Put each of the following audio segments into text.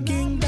looking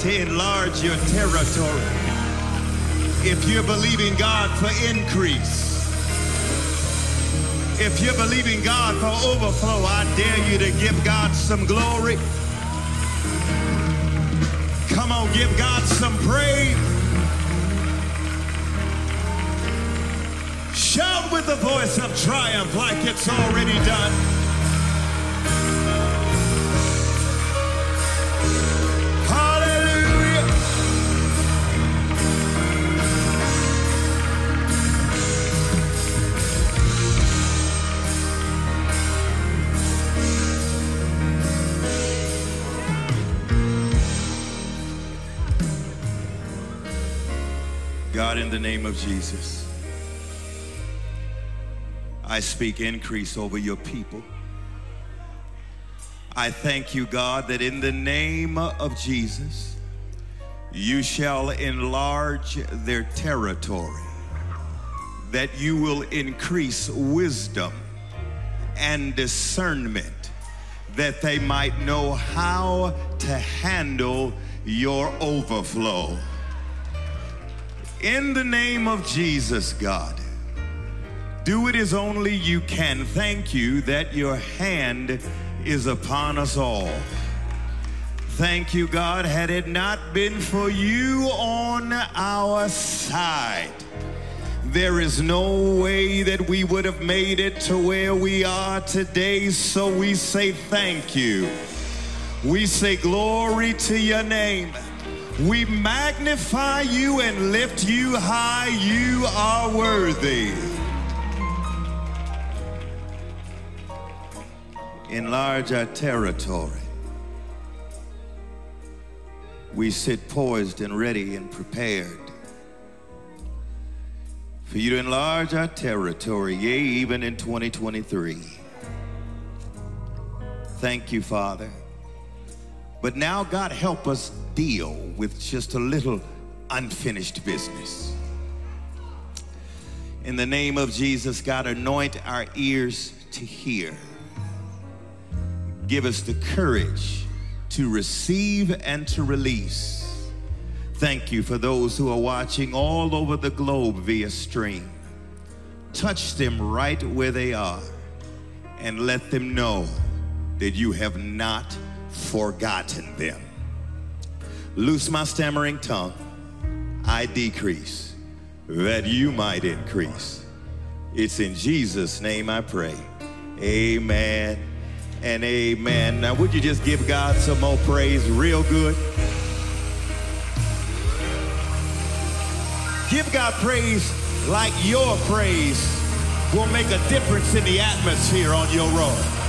to enlarge your territory. If you're believing God for increase. If you're believing God for overflow, I dare you to give God some glory. Come on, give God some praise. Shout with the voice of triumph like it's already done. In the name of Jesus, I speak increase over your people. I thank you, God, that in the name of Jesus, you shall enlarge their territory, that you will increase wisdom and discernment, that they might know how to handle your overflow. In the name of Jesus, God, do it as only you can. Thank you that your hand is upon us all. Thank you, God. Had it not been for you on our side, there is no way that we would have made it to where we are today. So we say thank you. We say glory to your name. We magnify you and lift you high. You are worthy. Enlarge our territory. We sit poised and ready and prepared for you to enlarge our territory, yea, even in 2023. Thank you, Father. But now, God, help us deal with just a little unfinished business. In the name of Jesus, God, anoint our ears to hear. Give us the courage to receive and to release. Thank you for those who are watching all over the globe via stream. Touch them right where they are and let them know that you have not forgotten them. Loose my stammering tongue. I decrease that you might increase. It's in Jesus' name I pray. Amen and amen. Now, would you just give God some more praise real good? Give God praise like your praise will make a difference in the atmosphere on your road.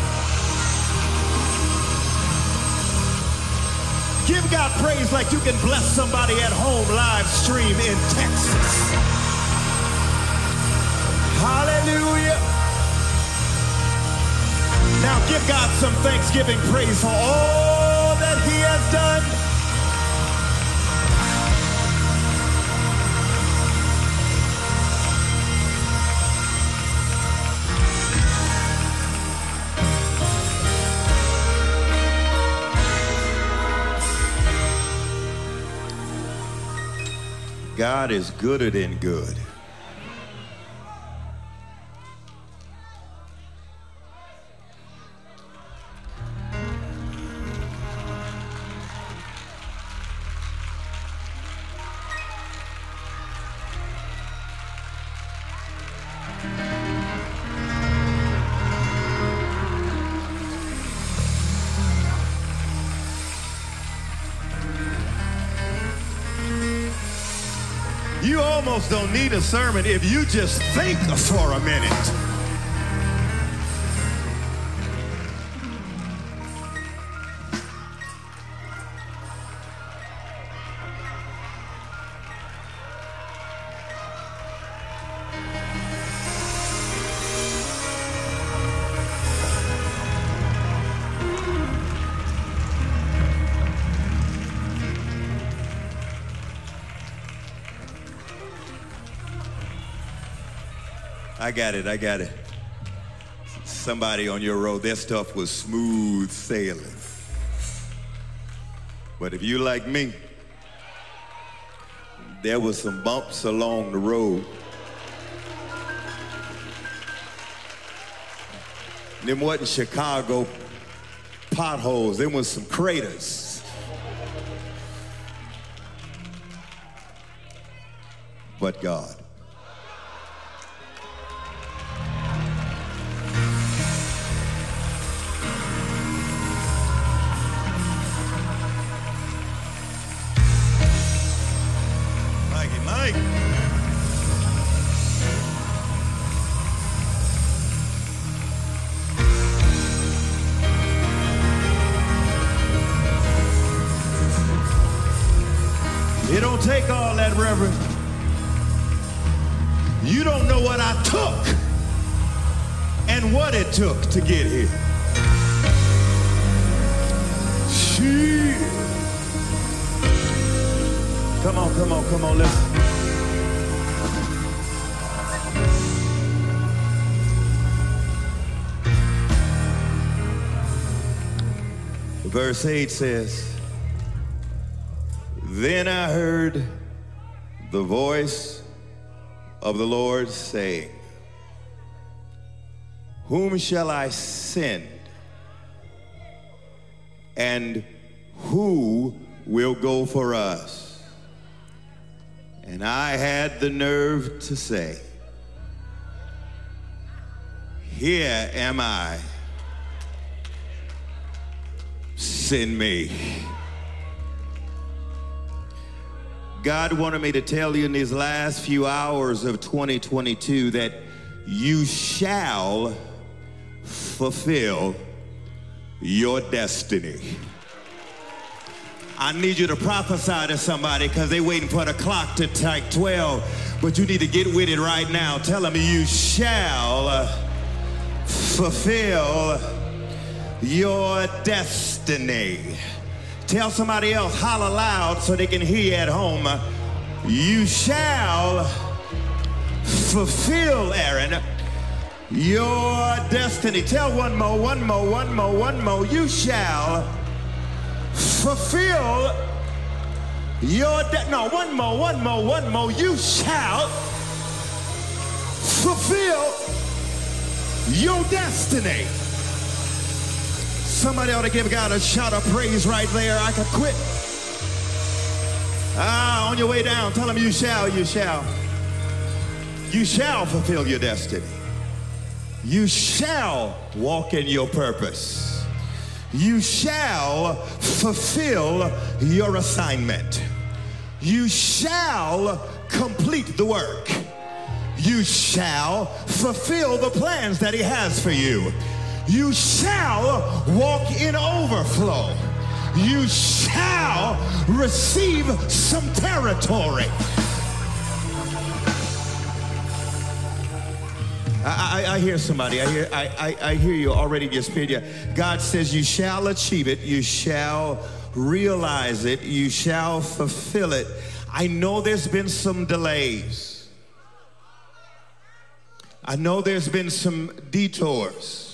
Give God praise like you can bless somebody at home live stream in Texas. Hallelujah. Now give God some thanksgiving praise for all that he has done. God is gooder than good. Need a sermon if you just think for a minute. I got it, I got it. Somebody on your road, their stuff was smooth sailing. But if you like me, there was some bumps along the road. Them wasn't Chicago potholes, them was some craters. But God. Verse 8 says, Then I heard the voice of the Lord saying, Whom shall I send? And who will go for us? And I had the nerve to say, Here am I. Send me. God wanted me to tell you in these last few hours of 2022 that you shall fulfill your destiny. I need you to prophesy to somebody because they're waiting for the clock to strike 12, but you need to get with it right now. Tell them you shall fulfill your destiny. Tell somebody else, holler loud so they can hear you at home. You shall fulfill, Aaron, your destiny. Tell one more, one more, one more, one more. You shall fulfill your de- no one more one more one more you shall fulfill your destiny somebody ought to give god a shout of praise right there i could quit ah on your way down tell him you shall you shall you shall fulfill your destiny you shall walk in your purpose you shall fulfill your assignment. You shall complete the work. You shall fulfill the plans that he has for you. You shall walk in overflow. You shall receive some territory. I, I, I hear somebody. I hear, I, I, I hear you already in your spirit. God says you shall achieve it. You shall realize it. You shall fulfill it. I know there's been some delays. I know there's been some detours.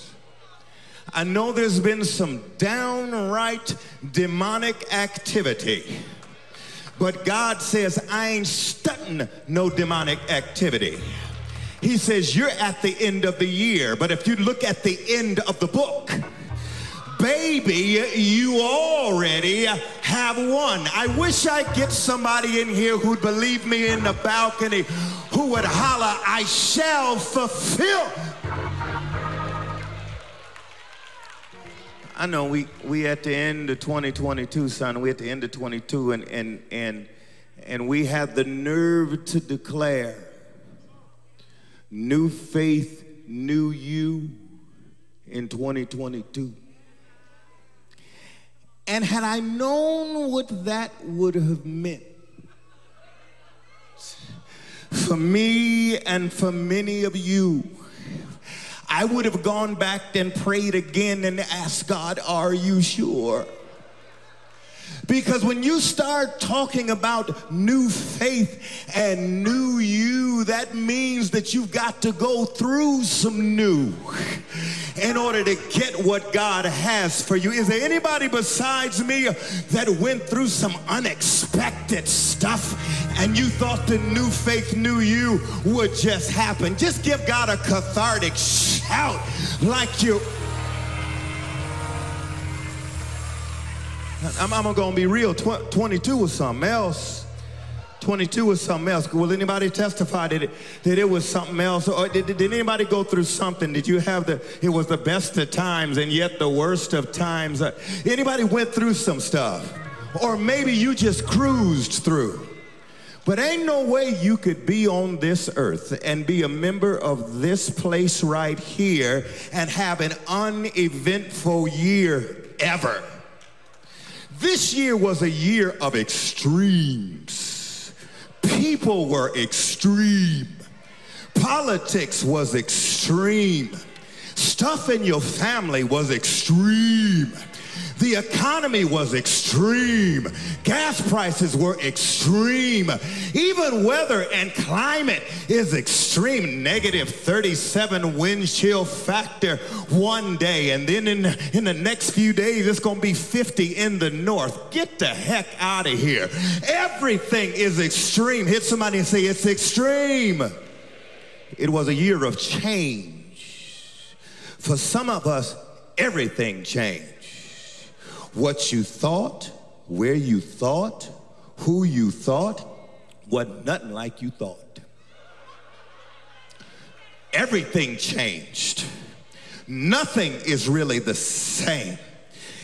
I know there's been some downright demonic activity. But God says, I ain't stunting no demonic activity. He says, You're at the end of the year, but if you look at the end of the book, baby, you already have won. I wish I'd get somebody in here who'd believe me in the balcony who would holler, I shall fulfill. I know we, we at the end of 2022, son, we at the end of 22 and, and, and, and we have the nerve to declare new faith, new you in 2022. And had I known what that would have meant for me and for many of you, I would have gone back and prayed again and asked God, Are you sure? Because when you start talking about new faith and new you, that means that you've got to go through some new in order to get what God has for you. Is there anybody besides me that went through some unexpected stuff and you thought the new faith, new you would just happen? Just give God a cathartic shout like you I'm, I'm gonna be real. Tw- 22 was something else. 22 was something else. Will anybody testify that it, that it was something else? Or did, did anybody go through something? Did you have the, it was the best of times and yet the worst of times? Uh, anybody went through some stuff? Or maybe you just cruised through. But ain't no way you could be on this earth and be a member of this place right here and have an uneventful year ever. This year was a year of extremes. People were extreme. Politics was extreme. Stuff in your family was extreme. The economy was extreme. Gas prices were extreme. Even weather and climate is extreme. Negative 37 wind chill factor one day. And then in, in the next few days, it's going to be 50 in the north. Get the heck out of here. Everything is extreme. Hit somebody and say, it's extreme. It was a year of change. For some of us, everything changed what you thought, where you thought, who you thought, was nothing like you thought. Everything changed. Nothing is really the same.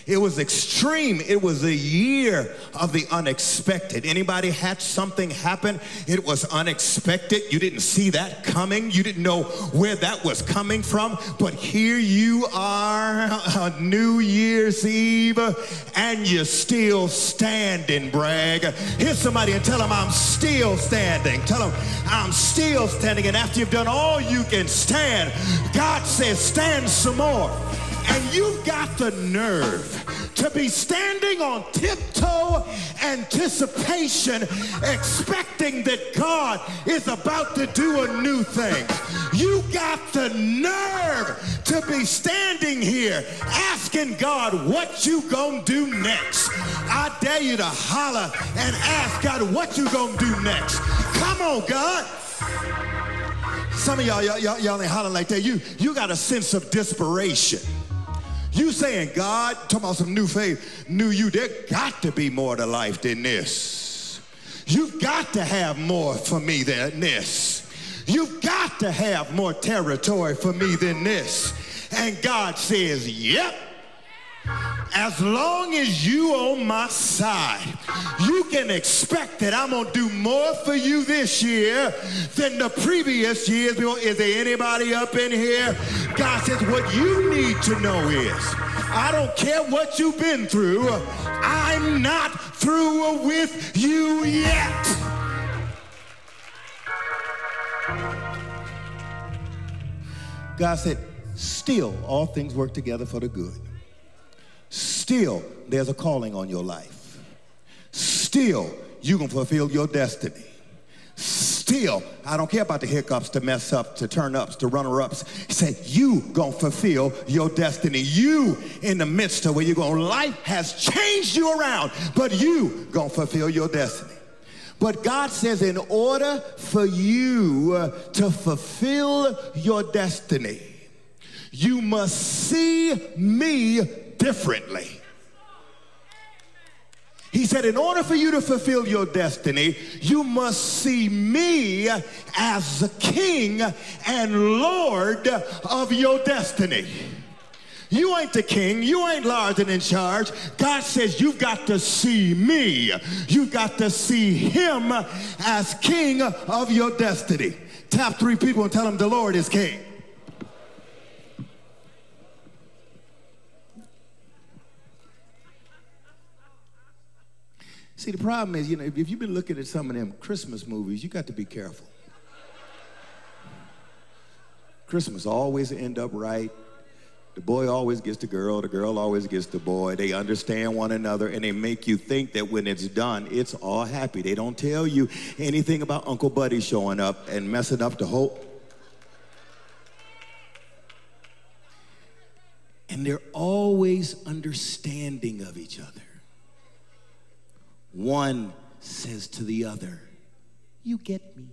It was extreme. It was a year of the unexpected. Anybody had something happen? It was unexpected. You didn't see that coming. You didn't know where that was coming from. But here you are on New Year's Eve and you're still standing, brag. Here's somebody and tell them I'm still standing. Tell them I'm still standing. And after you've done all you can stand, God says stand some more. And you've got the nerve to be standing on tiptoe anticipation, expecting that God is about to do a new thing. You got the nerve to be standing here asking God what you gonna do next. I dare you to holler and ask God what you gonna do next. Come on, God. Some of y'all, y'all, y'all, ain't hollering like that. You, you got a sense of desperation. You saying, God, talking about some new faith, new you, there got to be more to life than this. You've got to have more for me than this. You've got to have more territory for me than this. And God says, yep. As long as you on my side, you can expect that I'm to do more for you this year than the previous years. Is there anybody up in here? God says, what you need to know is, I don't care what you've been through, I'm not through with you yet. God said, still, all things work together for the good. Still, there's a calling on your life. Still, you can fulfill your destiny. Still, I don't care about the hiccups, to mess up, to turn ups, to runner ups. Said, You gonna fulfill your destiny. You in the midst of where you're going, life has changed you around, but you gonna fulfill your destiny. But God says, in order for you uh, to fulfill your destiny, you must see me differently. He said, in order for you to fulfill your destiny, you must see me as the king and Lord of your destiny. You ain't the king. You ain't large and in charge. God says you've got to see me. You've got to see him as king of your destiny. Tap three people and tell them the Lord is king. See, the problem is, you know, if you've been looking at some of them Christmas movies, you got to be careful. Christmas always end up right. The boy always gets the girl, the girl always gets the boy. They understand one another and they make you think that when it's done, it's all happy. They don't tell you anything about Uncle Buddy showing up and messing up the whole. And they're always understanding of each other. One says to the other, You get me.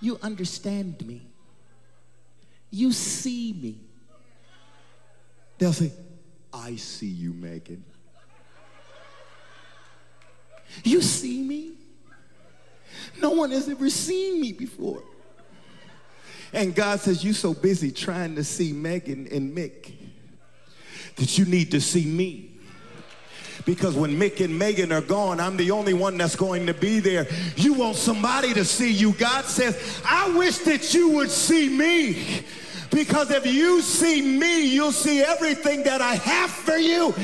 You understand me. You see me. They'll say, I see you, Megan. You see me? No one has ever seen me before. And God says, You're so busy trying to see Megan and Mick that you need to see me because when Mick and Megan are gone, I'm the only one that's going to be there. You want somebody to see you. God says, I wish that you would see me. Because if you see me, you'll see everything that I have for you.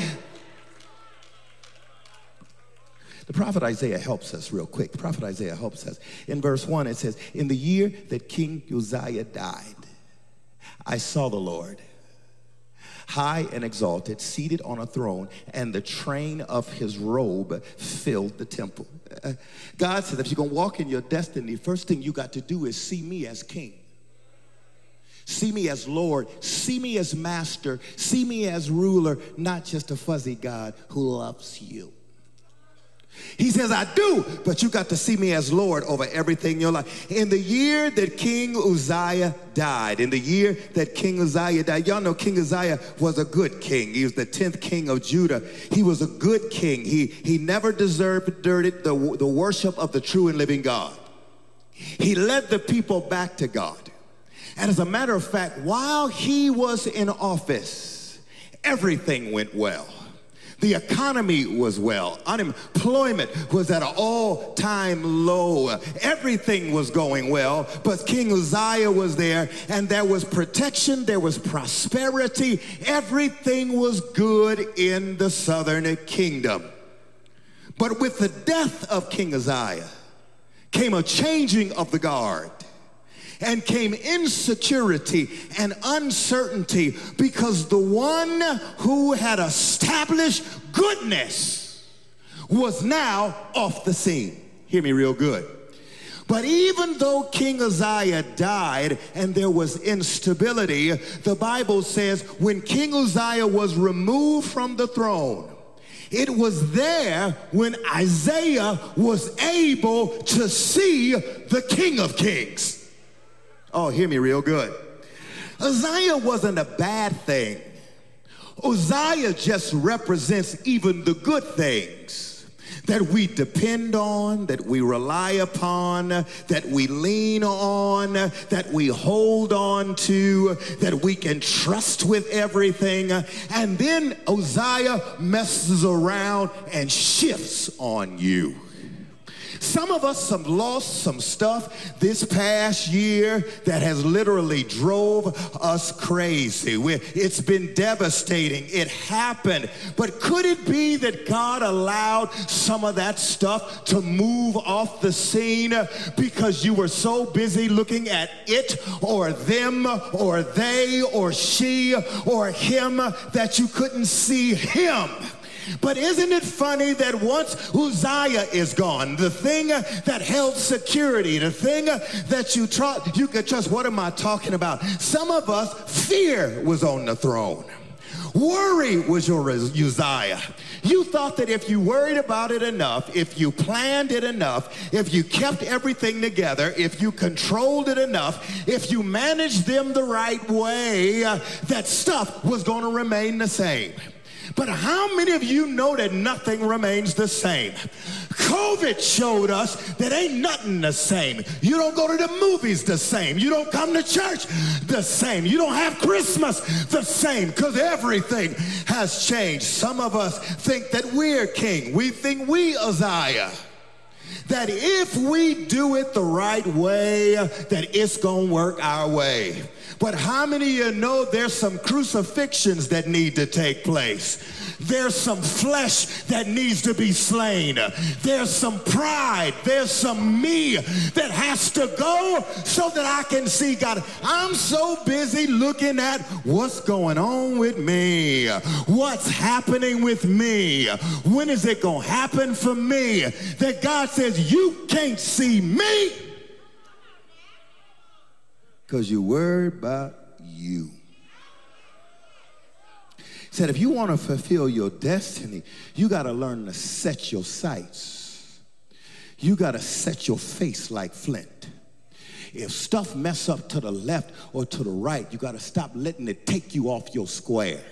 The prophet Isaiah helps us real quick. The prophet Isaiah helps us. In verse 1, it says, In the year that King Uzziah died, I saw the Lord high and exalted, seated on a throne, and the train of his robe filled the temple. Uh, God said, if you're going to walk in your destiny, first thing you got to do is see me as king. See me as Lord. See me as master. See me as ruler, not just a fuzzy God who loves you. He says, I do, but you got to see me as Lord over everything in your life. In the year that King Uzziah died, in the year that King Uzziah died, y'all know King Uzziah was a good king. He was the 10th king of Judah. He was a good king. He, he never deserved the, the worship of the true and living God. He led the people back to God. And as a matter of fact, while he was in office, everything went well. The economy was well. Unemployment was at an all time low. Everything was going well, but King Uzziah was there and there was protection, there was prosperity. Everything was good in the southern kingdom. But with the death of King Uzziah came a changing of the guard and came insecurity and uncertainty because the one who had established goodness was now off the scene. Hear me real good. But even though King Uzziah died and there was instability, the Bible says when King Uzziah was removed from the throne, it was there when Isaiah was able to see the King of Kings. Oh, hear me real good. Uzziah wasn't a bad thing. Uzziah just represents even the good things that we depend on, that we rely upon, that we lean on, that we hold on to, that we can trust with everything. And then Uzziah messes around and shifts on you. Some of us have lost some stuff this past year that has literally drove us crazy. It's been devastating. It happened. But could it be that God allowed some of that stuff to move off the scene because you were so busy looking at it or them or they or she or him that you couldn't see him? But isn't it funny that once Uzziah is gone, the thing that held security, the thing that you trust, you could trust, what am I talking about? Some of us, fear was on the throne. Worry was your Uzziah. You thought that if you worried about it enough, if you planned it enough, if you kept everything together, if you controlled it enough, if you managed them the right way, uh, that stuff was going to remain the same. But how many of you know that nothing remains the same? COVID showed us that ain't nothing the same. You don't go to the movies the same. You don't come to church the same. You don't have Christmas the same because everything has changed. Some of us think that we're king. We think we Uzziah that if we do it the right way, that it's to work our way. But how many of you know there's some crucifixions that need to take place? There's some flesh that needs to be slain. There's some pride. There's some me that has to go so that I can see God. I'm so busy looking at what's going on with me. What's happening with me? When is it going to happen for me? That God says, you can't see me because you're worried about you. He said, if you want to fulfill your destiny, you got to learn to set your sights. You got to set your face like flint. If stuff mess up to the left or to the right, you got to stop letting it take you off your square.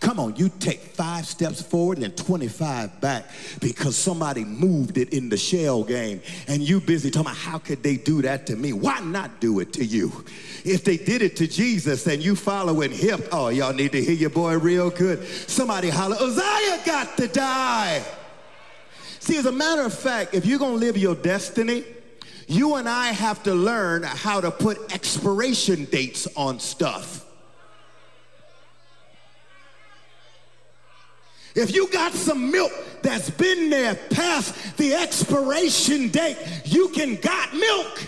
Come on, you take five steps forward and 25 back because somebody moved it in the shell game and you busy talking about how could they do that to me? Why not do it to you? If they did it to Jesus and you following him, oh, y'all need to hear your boy real good. Somebody holler, Uzziah got to die. See, as a matter of fact, if you're going to live your destiny, you and I have to learn how to put expiration dates on stuff. If you got some milk that's been there past the expiration date, you can got milk.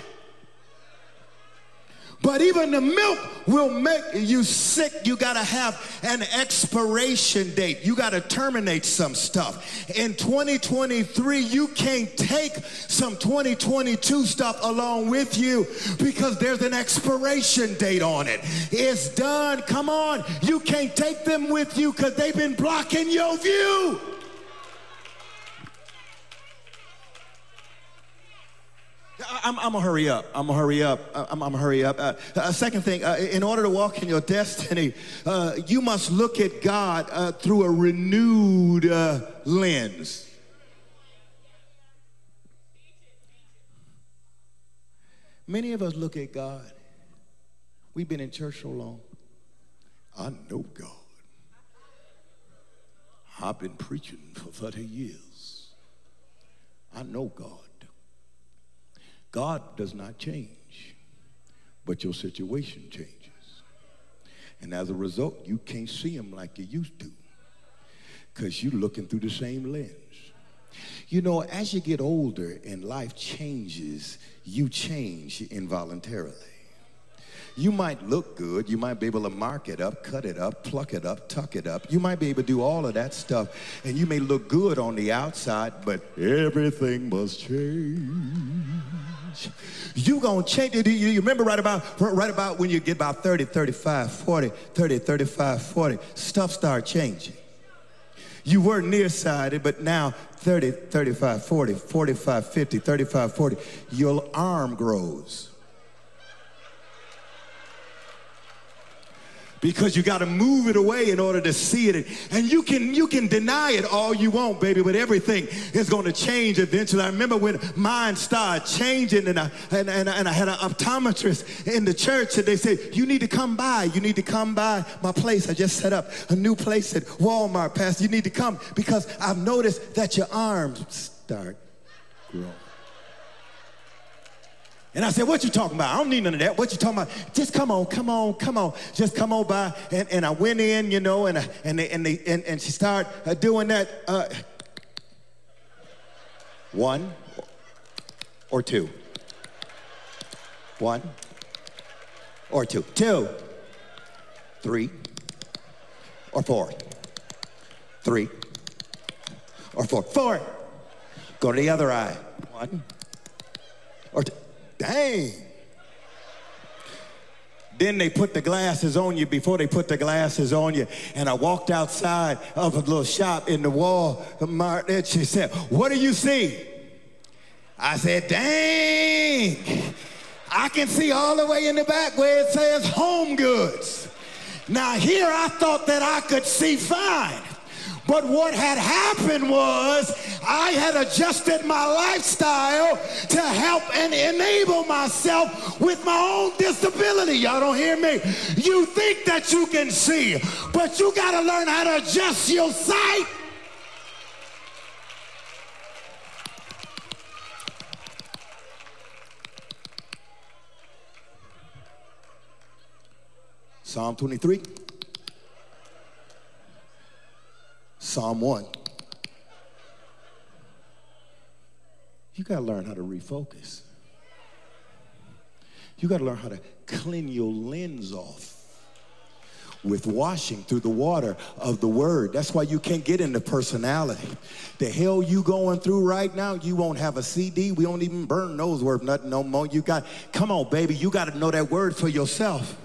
But even the milk will make you sick. You got to have an expiration date. You got to terminate some stuff. In 2023, you can't take some 2022 stuff along with you because there's an expiration date on it. It's done. Come on. You can't take them with you because they've been blocking your view. I'm, I'm gonna hurry up. I'm gonna hurry up. I'm, I'm gonna hurry up. Uh, uh, second thing, uh, in order to walk in your destiny, uh, you must look at God uh, through a renewed uh, lens. Many of us look at God. We've been in church so long. I know God. I've been preaching for 30 years. I know God. God does not change, but your situation changes. And as a result, you can't see him like you used to because you're looking through the same lens. You know, as you get older and life changes, you change involuntarily. You might look good. You might be able to mark it up, cut it up, pluck it up, tuck it up. You might be able to do all of that stuff. And you may look good on the outside, but everything must change. You gonna change it. You remember right about right about when you get about 30, 35, 40, 30, 35, 40, stuff start changing. You were nearsighted, but now 30, 35, 40, 45, 50, 35, 40, your arm grows. Because you got to move it away in order to see it. And you can you can deny it all you want baby but everything is going to change eventually. I remember when mine started changing and I, and, and, and I had an optometrist in the church and they said you need to come by you need to come by my place. I just set up a new place at walmart pastor. You need to come because i've noticed that your arms start growing and I said, what you talking about? I don't need none of that. What you talking about? Just come on, come on, come on. Just come on by. And, and I went in, you know, and, I, and, they, and, they, and, and she started uh, doing that. Uh, one or two. One or two. Two. Three or four. Three or four. Four. Go to the other eye. One or two. Dang. Then they put the glasses on you before they put the glasses on you. And I walked outside of a little shop in the wall. And she said, What do you see? I said, Dang, I can see all the way in the back where it says home goods. Now, here I thought that I could see fine. But what had happened was I had adjusted my lifestyle to help and enable myself with my own disability. Y'all don't hear me? You think that you can see, but you got to learn how to adjust your sight. Psalm 23. Psalm 1. You got to learn how to refocus. You got to learn how to clean your lens off with washing through the water of the word. That's why you can't get into personality. The hell you going through right now, you won't have a CD. We don't even burn those worth nothing no more. You got, come on, baby, you got to know that word for yourself.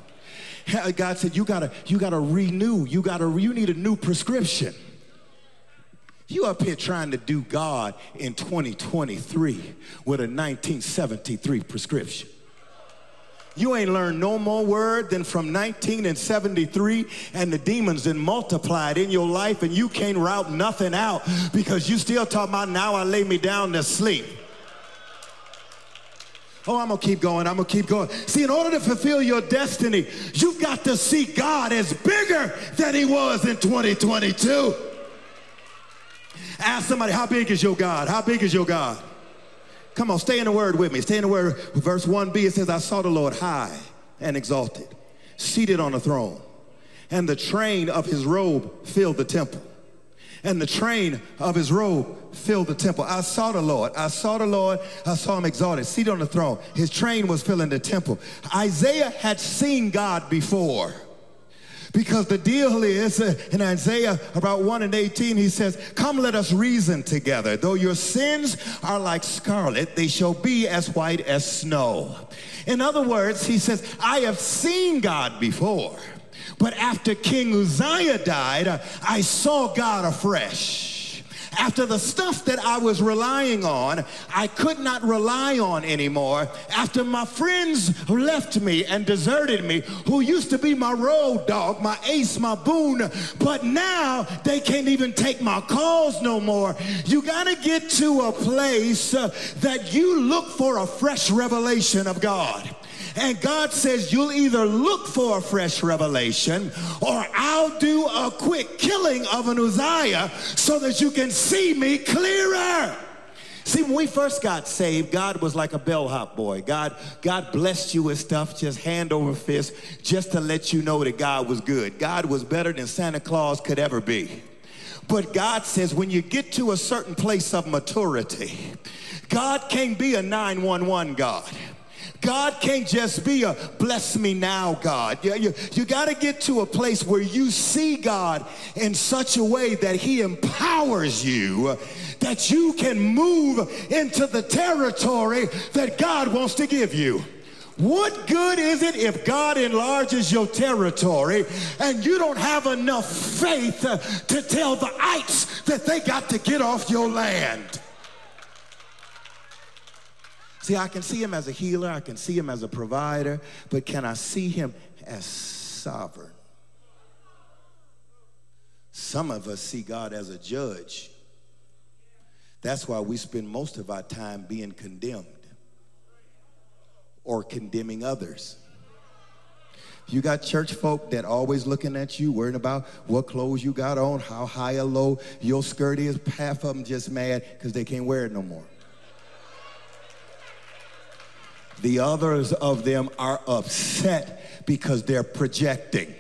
God said you gotta, you gotta renew. You gotta, you need a new prescription. You up here trying to do God in 2023 with a 1973 prescription. You ain't learned no more word than from 1973 and the demons then multiplied in your life and you can't route nothing out because you still talk about now I lay me down to sleep. Oh, I'm gonna keep going. I'm gonna keep going. See, in order to fulfill your destiny, you've got to see God as bigger than He was in 2022. Ask somebody, how big is your God? How big is your God? Come on, stay in the word with me. Stay in the word. Verse 1b, it says, I saw the Lord high and exalted, seated on a throne, and the train of his robe filled the temple. And the train of his robe filled the temple. I saw the Lord. I saw the Lord. I saw him exalted, seated on the throne. His train was filling the temple. Isaiah had seen God before. Because the deal is in Isaiah about 1 and 18, he says, Come, let us reason together. Though your sins are like scarlet, they shall be as white as snow. In other words, he says, I have seen God before. But after King Uzziah died, I saw God afresh. After the stuff that I was relying on, I could not rely on anymore. After my friends left me and deserted me, who used to be my road dog, my ace, my boon, but now they can't even take my calls no more. You got to get to a place uh, that you look for a fresh revelation of God. And God says, You'll either look for a fresh revelation or I'll do a quick killing of an Uzziah so that you can see me clearer. See, when we first got saved, God was like a bellhop boy. God, God blessed you with stuff just hand over fist just to let you know that God was good. God was better than Santa Claus could ever be. But God says when you get to a certain place of maturity, God can't be a 911 God. God can't just be a bless me now God. You, you, you got to get to a place where you see God in such a way that he empowers you uh, that you can move into the territory that God wants to give you. What good is it if God enlarges your territory and you don't have enough faith uh, to tell the ites that they got to get off your land? See, I can see him as a healer, I can see him as a provider, but can I see him as sovereign? Some of us see God as a judge. That's why we spend most of our time being condemned or condemning others. You got church folk that always looking at you, worrying about what clothes you got on, how high or low your skirt is. Half of them just mad because they can't wear it no more. The others of them are upset because they're projecting.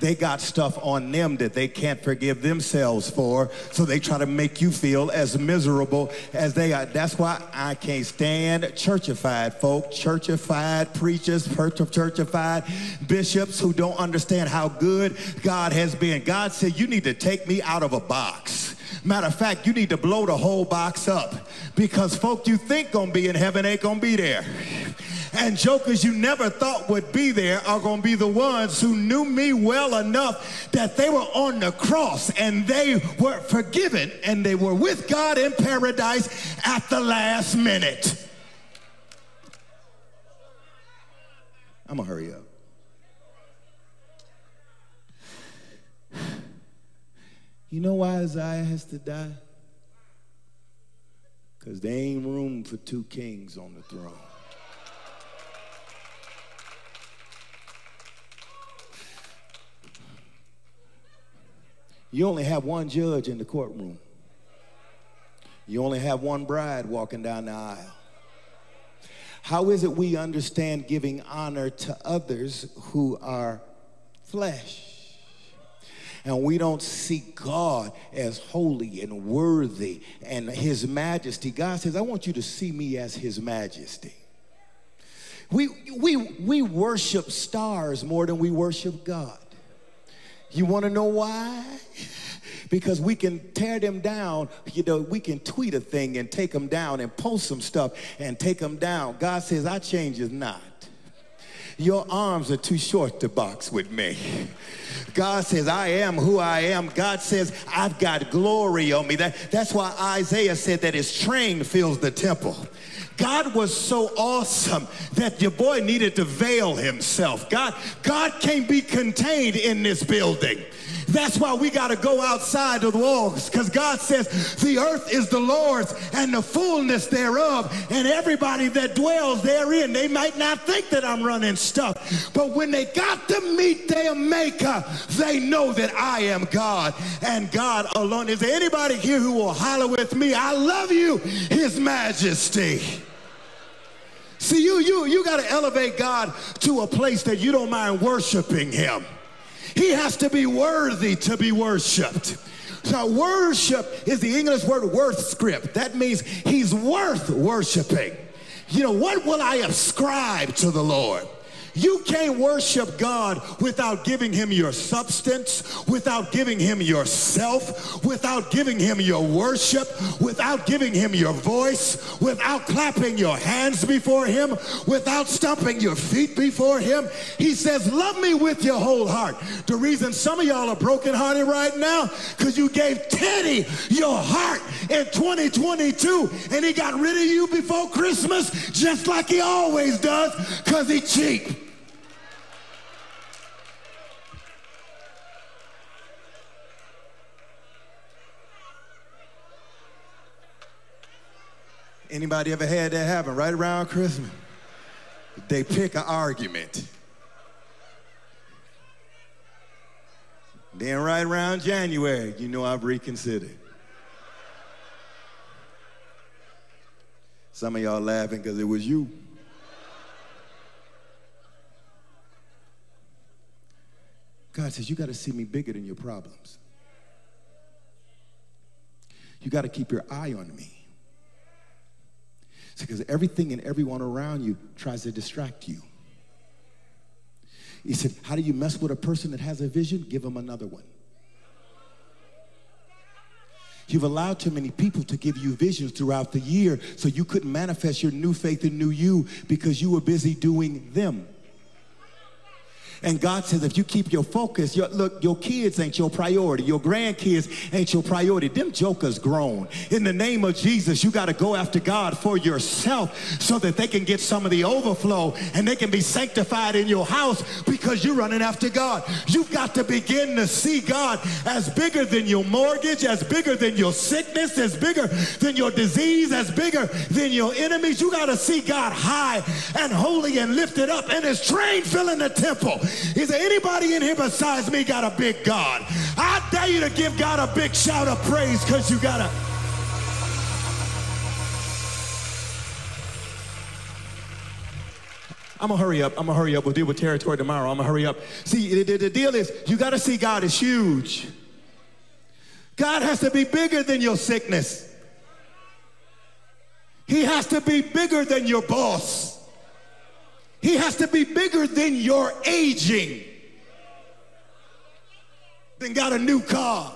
They got stuff on them that they can't forgive themselves for, so they try to make you feel as miserable as they are. That's why I can't stand churchified folk, churchified preachers, churchified bishops who don't understand how good God has been. God said, You need to take me out of a box. Matter of fact, you need to blow the whole box up because folk you think gonna be in heaven ain't gonna be there. And jokers you never thought would be there are to be the ones who knew me well enough that they were on the cross and they were forgiven and they were with God in paradise at the last minute. I'm to hurry up. You know why Isaiah has to die? Because there ain't room for two kings on the throne. You only have one judge in the courtroom. You only have one bride walking down the aisle. How is it we understand giving honor to others who are flesh? And we don't see God as holy and worthy and his majesty. God says, I want you to see me as his majesty. We, we, we worship stars more than we worship God. You want to know why? Because we can tear them down. You know, we can tweet a thing and take them down and post some stuff and take them down. God says, I change is not. Your arms are too short to box with me. God says, I am who I am. God says, I've got glory on me. That, that's why Isaiah said that his train fills the temple. God was so awesome that your boy needed to veil himself. God, God can't be contained in this building. That's why we got to go outside of the walls because God says the earth is the Lord's and the fullness thereof and everybody that dwells therein. They might not think that I'm running stuff, but when they got to meet their maker, they know that I am God and God alone. Is there anybody here who will holler with me, I love you, his majesty? See, you, you, you got to elevate God to a place that you don't mind worshiping him. He has to be worthy to be worshiped. So worship is the English word worth script. That means he's worth worshiping. You know, what will I ascribe to the Lord? You can't worship God without giving him your substance, without giving him yourself, without giving him your worship, without giving him your voice, without clapping your hands before him, without stomping your feet before him. He says, love me with your whole heart. The reason some of y'all are brokenhearted right now, because you gave Teddy your heart in 2022 and he got rid of you before Christmas just like he always does because he cheap. Anybody ever had that happen right around Christmas? They pick an argument. Then right around January, you know I've reconsidered. Some of y'all laughing because it was you. God says, you got to see me bigger than your problems. You got to keep your eye on me. Because everything and everyone around you tries to distract you. He said, How do you mess with a person that has a vision? Give them another one. You've allowed too many people to give you visions throughout the year so you couldn't manifest your new faith and new you because you were busy doing them. And God says, if you keep your focus, your, look, your kids ain't your priority. Your grandkids ain't your priority. Them jokers grown. In the name of Jesus, you got to go after God for yourself so that they can get some of the overflow and they can be sanctified in your house because you're running after God. You've got to begin to see God as bigger than your mortgage, as bigger than your sickness, as bigger than your disease, as bigger than your enemies. You got to see God high and holy and lifted up and his train filling the temple. Is there anybody in here besides me got a big God? I dare you to give God a big shout of praise because you got a. I'm gonna hurry up. I'm gonna hurry up. We'll deal with territory tomorrow. I'm gonna hurry up. See, the, the deal is you gotta see God is huge. God has to be bigger than your sickness. He has to be bigger than your boss. He has to be bigger than your aging. Then got a new car.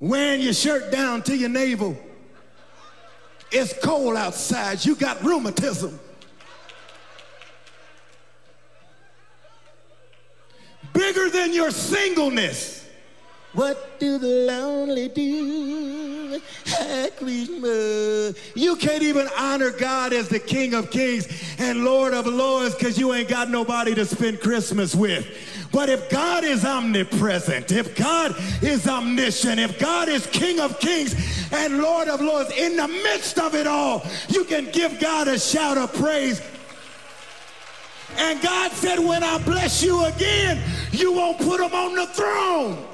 Wearing your shirt down to your navel. It's cold outside. You got rheumatism. Bigger than your singleness. What do the lonely do? You can't even honor God as the King of Kings and Lord of Lords because you ain't got nobody to spend Christmas with. But if God is omnipresent, if God is omniscient, if God is King of Kings and Lord of Lords, in the midst of it all, you can give God a shout of praise and God said, when I bless you again, you won't put him on the throne.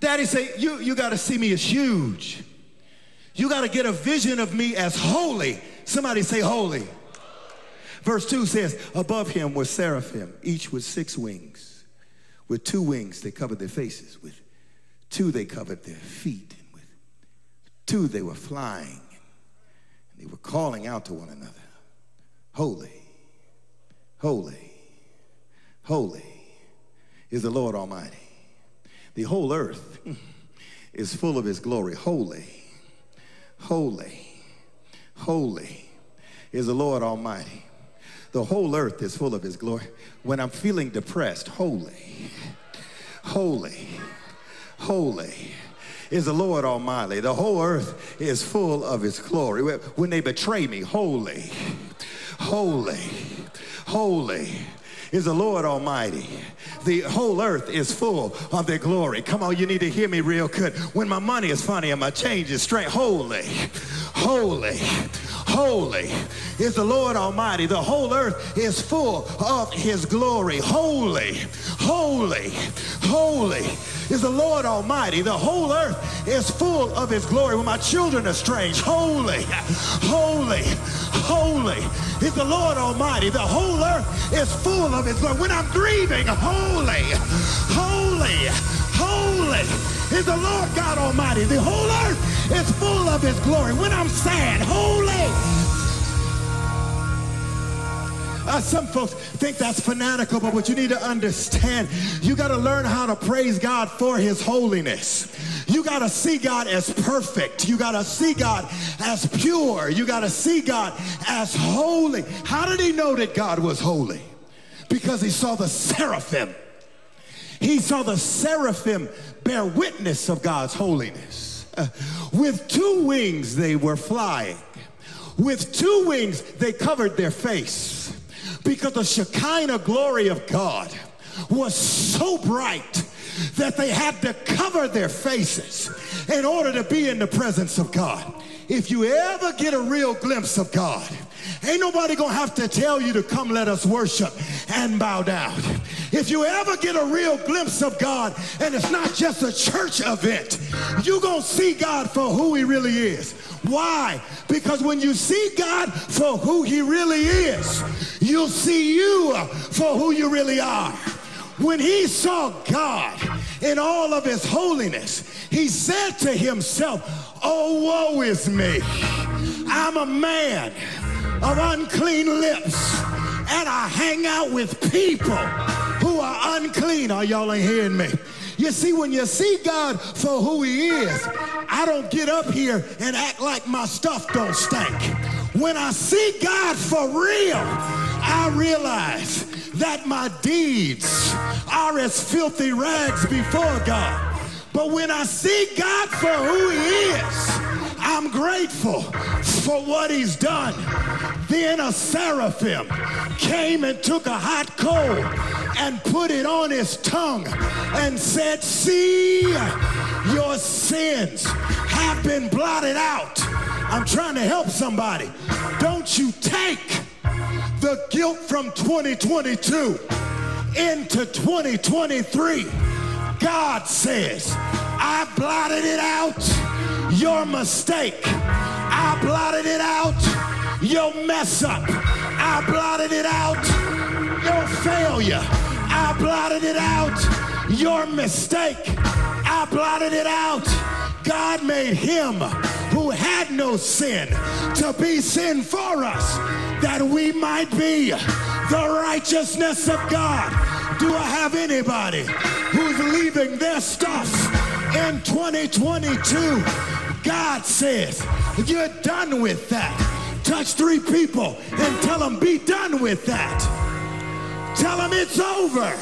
Daddy say, you, you got to see me as huge. You got to get a vision of me as holy. Somebody say holy. Verse 2 says, Above him were seraphim, each with six wings. With two wings they covered their faces. With two they covered their feet. And with two they were flying. And they were calling out to one another, Holy, holy, holy is the Lord Almighty. The whole earth is full of his glory. Holy, holy, holy is the Lord Almighty. The whole earth is full of his glory. When I'm feeling depressed, holy, holy, holy is the Lord Almighty. The whole earth is full of his glory. When they betray me, holy, holy, holy is the Lord Almighty. The whole earth is full of their glory. Come on, you need to hear me real good. When my money is funny and my change is straight, holy, holy, holy is the Lord Almighty. The whole earth is full of his glory. Holy, holy, holy is the Lord Almighty. The whole earth is full of his glory. When my children are strange, holy, holy, holy is the Lord Almighty. The whole earth is full of his glory. When I'm grieving, holy, holy, holy is the Lord God Almighty. The whole earth is full of his glory. When I'm sad, holy. Uh, some folks think that's fanatical, but what you need to understand, you got to learn how to praise God for his holiness. You got to see God as perfect. You got to see God as pure. You got to see God as holy. How did he know that God was holy? Because he saw the seraphim. He saw the seraphim bear witness of God's holiness. Uh, with two wings, they were flying. With two wings, they covered their face because the Shekinah glory of God was so bright that they had to cover their faces in order to be in the presence of God. If you ever get a real glimpse of God, ain't nobody gonna have to tell you to come let us worship and bow down. If you ever get a real glimpse of God, and it's not just a church event, you gonna see God for who he really is. Why? Because when you see God for who he really is, you'll see you for who you really are. When he saw God in all of his holiness, he said to himself, Oh, woe is me. I'm a man of unclean lips, and I hang out with people who are unclean. Are y'all ain't hearing me? You see, when you see God for who he is, I don't get up here and act like my stuff don't stink. When I see God for real, I realize that my deeds are as filthy rags before God. But when I see God for who he is, I'm grateful for what he's done. Then a seraphim came and took a hot coal and put it on his tongue and said, See, your sins have been blotted out. I'm trying to help somebody. Don't you take the guilt from 2022 into 2023. God says, I blotted it out, your mistake. I blotted it out, your mess up. I blotted it out, your failure. I blotted it out, your mistake. I blotted it out. God made him who had no sin to be sin for us that we might be the righteousness of God. Do I have anybody who's leaving their stuff in 2022? God says, you're done with that. Touch three people and tell them, be done with that. Tell them it's over.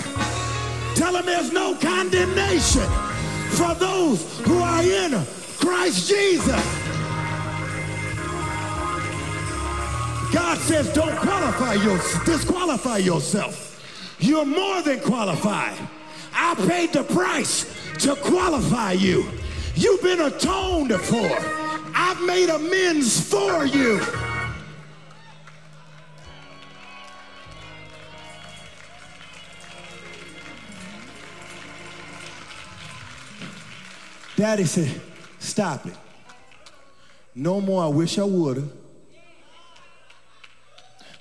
Tell them there's no condemnation for those who are in Christ Jesus. God says don't qualify your, disqualify yourself. You're more than qualified. I paid the price to qualify you. You've been atoned for. I've made amends for you. Daddy said, stop it. No more I wish I would've.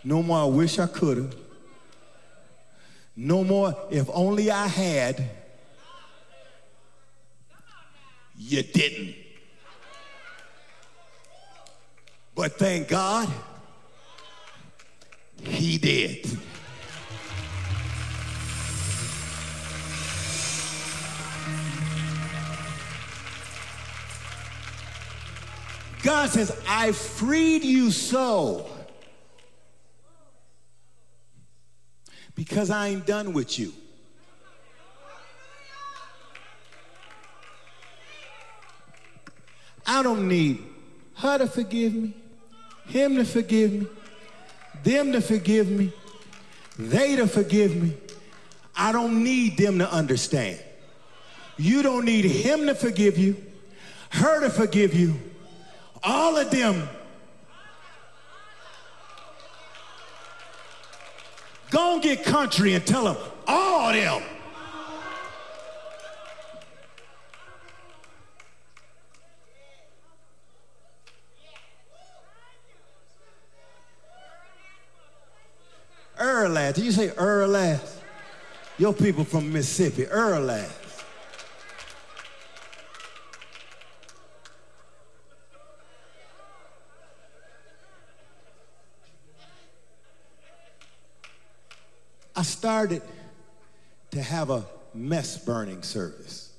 No more I wish I could've. No more if only I had. You didn't. But thank God, he did. God says, I freed you so because I ain't done with you. I don't need her to forgive me, him to forgive me, them to forgive me, they to forgive me. I don't need them to understand. You don't need him to forgive you, her to forgive you. All of them. Go and get country and tell them, all them. Erlath. Did you say Erlath? Your people from Mississippi, Erlath. Started to have a mess burning service.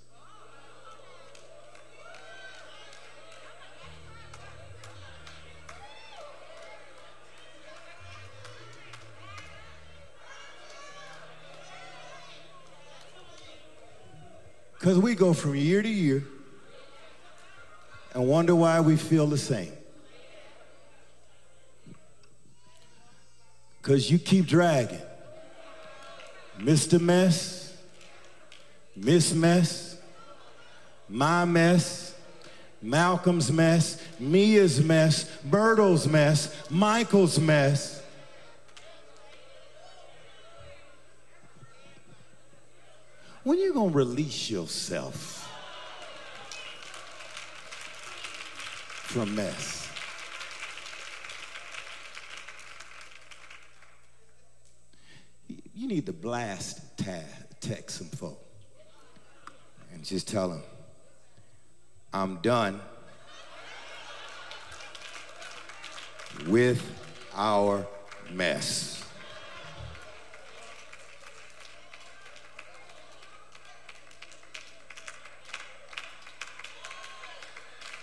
Because we go from year to year and wonder why we feel the same. Because you keep dragging. Mr. Mess, Miss Mess, my mess, Malcolm's mess, Mia's mess, Berto's mess, Michael's mess. When you gonna release yourself from mess? You need to blast tag, text some folk and just tell them, I'm done with our mess.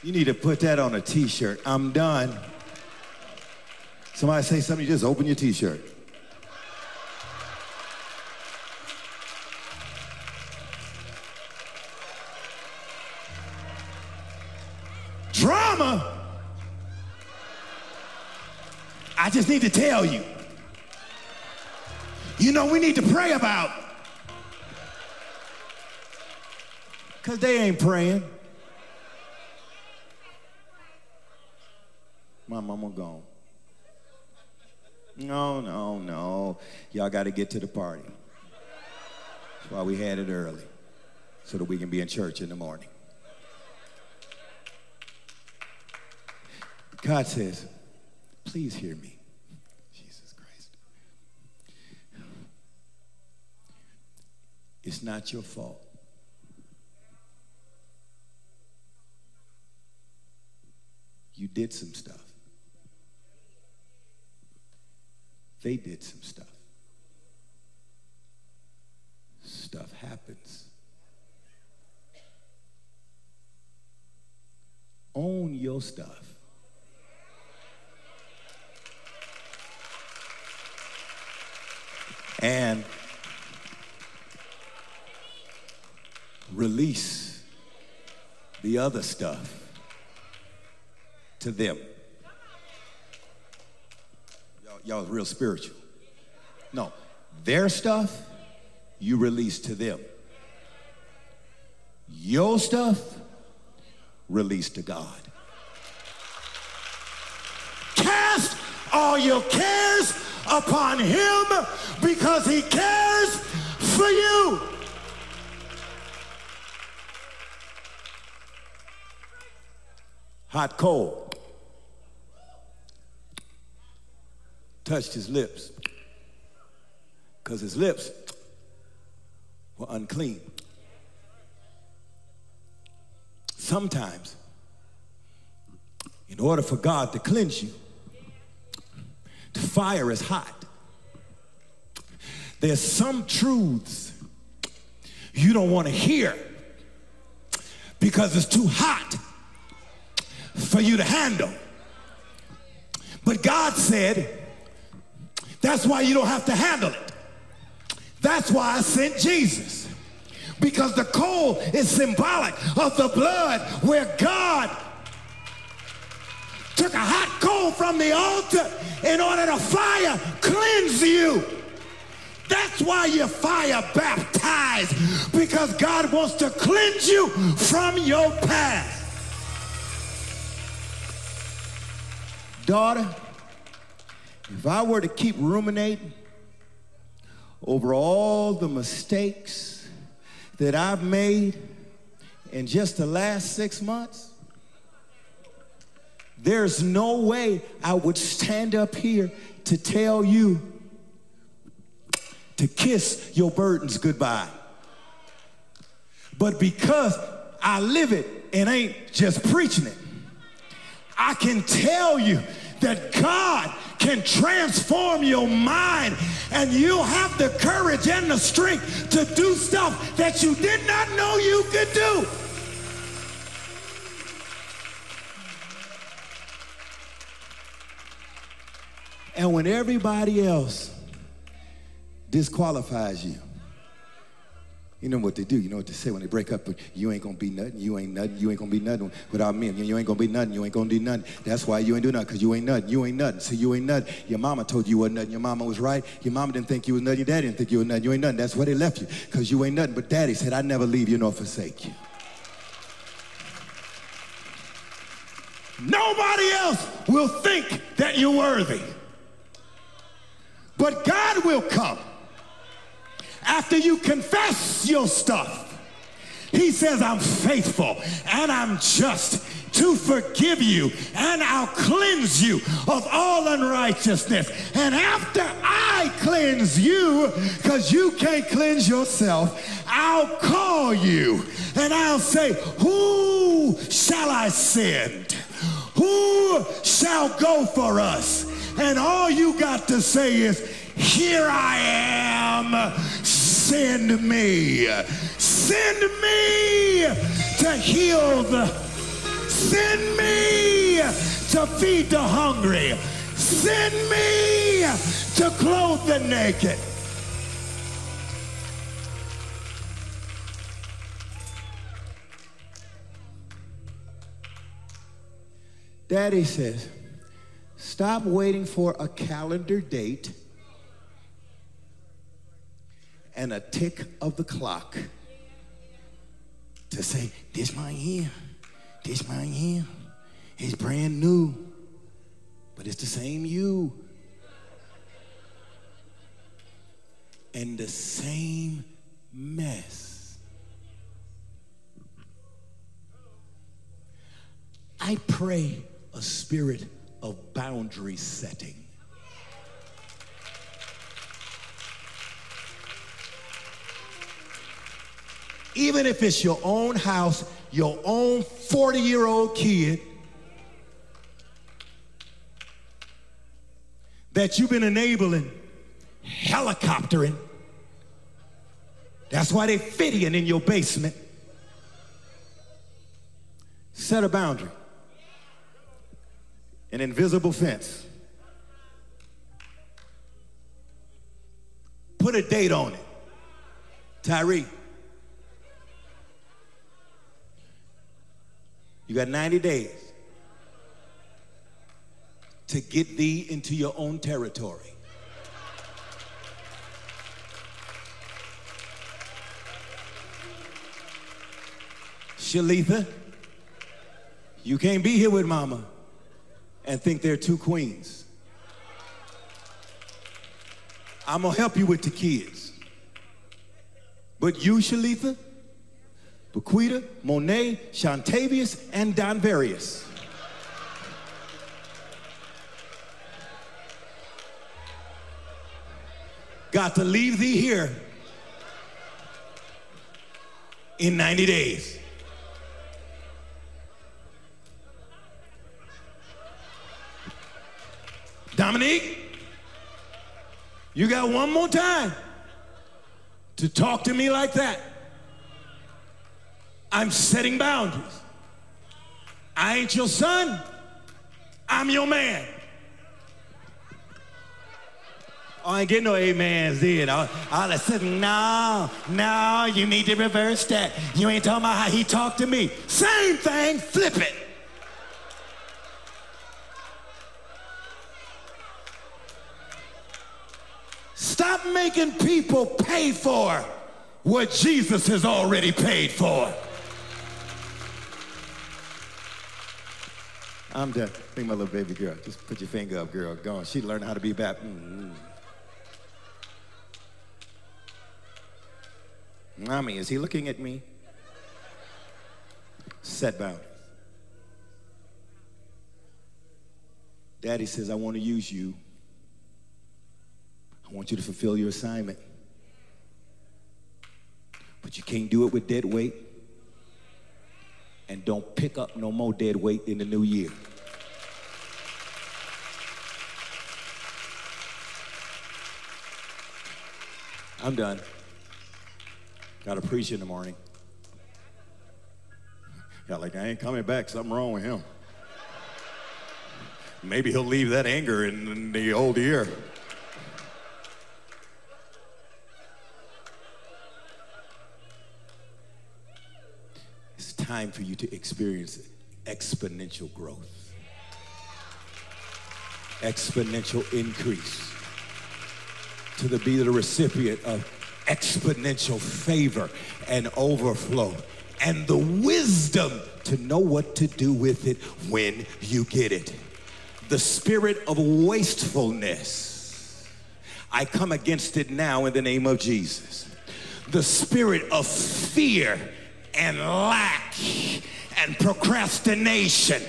You need to put that on a t-shirt. I'm done. Somebody say something, you just open your t-shirt. Drama. Just need to tell you. You know, we need to pray about. Because they ain't praying. My mama gone. No, no, no. Y'all got to get to the party. That's why we had it early, so that we can be in church in the morning. God says, please hear me. It's not your fault. You did some stuff. They did some stuff. Stuff happens. Own your stuff. And release the other stuff to them. Y'all, y'all real spiritual. No, their stuff you release to them. Your stuff release to God. Cast all your cares upon him because he cares for you. Hot cold. Touched his lips because his lips were unclean. Sometimes, in order for God to cleanse you, the fire is hot. There's some truths you don't want to hear because it's too hot for you to handle. But God said, that's why you don't have to handle it. That's why I sent Jesus. Because the coal is symbolic of the blood where God took a hot coal from the altar in order to fire cleanse you. That's why you're fire baptized, because God wants to cleanse you from your past. Daughter, if I were to keep ruminating over all the mistakes that I've made in just the last six months, there's no way I would stand up here to tell you to kiss your burdens goodbye. But because I live it and ain't just preaching it, I can tell you that God can transform your mind and you'll have the courage and the strength to do stuff that you did not know you could do. And when everybody else disqualifies you, you know what they do. You know what they say when they break up. You ain't gonna be nothing. You ain't nothing. You ain't gonna be nothing without me. You ain't gonna be nothing. You ain't gonna do nothing. That's why you ain't do nothing. Cause you ain't nothing. You ain't nothing. See, you ain't nothing. Your mama told you you wasn't nothing. Your mama was right. Your mama didn't think you was nothing. Your daddy didn't think you was nothing. You ain't nothing. That's why they left you. Cause you ain't nothing. But daddy said, I never leave you nor forsake you. Nobody else will think that you're worthy. But God will come after you confess your stuff. He says, I'm faithful and I'm just to forgive you and I'll cleanse you of all unrighteousness. And after I cleanse you, because you can't cleanse yourself, I'll call you and I'll say, Who shall I send? Who shall go for us? And all you got to say is, Here I am, send me. Send me to heal the, send me to feed the hungry. Send me to clothe the naked. Daddy says, stop waiting for a calendar date and a tick of the clock to say, this my year, this my year. It's brand new, but it's the same you. And the same mess. I pray a spirit of boundary setting. Even if it's your own house, your own 40 year old kid that you've been enabling, helicoptering. That's why they fitting in your basement. Set a boundary an invisible fence. Put a date on it. Tyree. You got 90 days to get thee into your own territory. Shalitha, you can't be here with mama and think they're two queens. I'm gonna help you with the kids. But you, Shalitha, Bequita, Monet, Shantavius, and Don Various. Got to leave thee here in 90 days. Dominique, you got one more time to talk to me like that. I'm setting boundaries. I ain't your son. I'm your man. I ain't getting no amens then. All, all of a sudden, no, no, you need to reverse that. You ain't talking about how he talked to me. Same thing, flip it. Stop making people pay for what Jesus has already paid for. I'm done. Think my little baby girl. Just put your finger up, girl. Go on. She learned how to be baptized. Mm-hmm. Mommy, is he looking at me? Set boundaries. Daddy says, I want to use you. I want you to fulfill your assignment. But you can't do it with dead weight. And don't pick up no more dead weight in the new year. I'm done. Got to preach in the morning. Got like, I ain't coming back. Something wrong with him. Maybe he'll leave that anger in, in the old year. Time for you to experience exponential growth, exponential increase, to the, be the recipient of exponential favor and overflow, and the wisdom to know what to do with it when you get it. The spirit of wastefulness, I come against it now in the name of Jesus. The spirit of fear and lack and procrastination,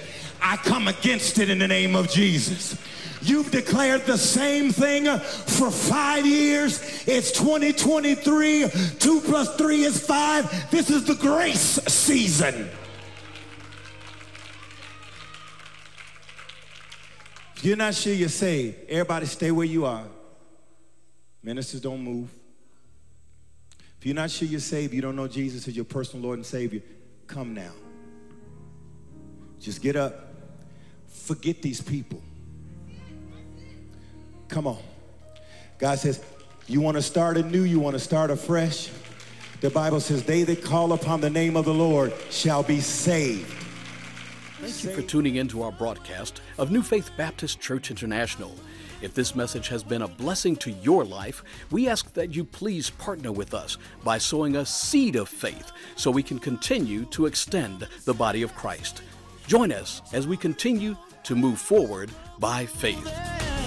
I come against it in the name of Jesus. You've declared the same thing for five years. It's 2023. Two plus three is five. This is the grace season. If you're not sure you're saved, everybody stay where you are. Ministers don't move. If you're not sure you're saved, you don't know Jesus as your personal Lord and Savior, come now. Just get up. Forget these people. Come on. God says, You want to start anew, you want to start afresh. The Bible says, They that call upon the name of the Lord shall be saved. Thank you for tuning in to our broadcast of New Faith Baptist Church International. If this message has been a blessing to your life, we ask that you please partner with us by sowing a seed of faith so we can continue to extend the body of Christ. Join us as we continue to move forward by faith.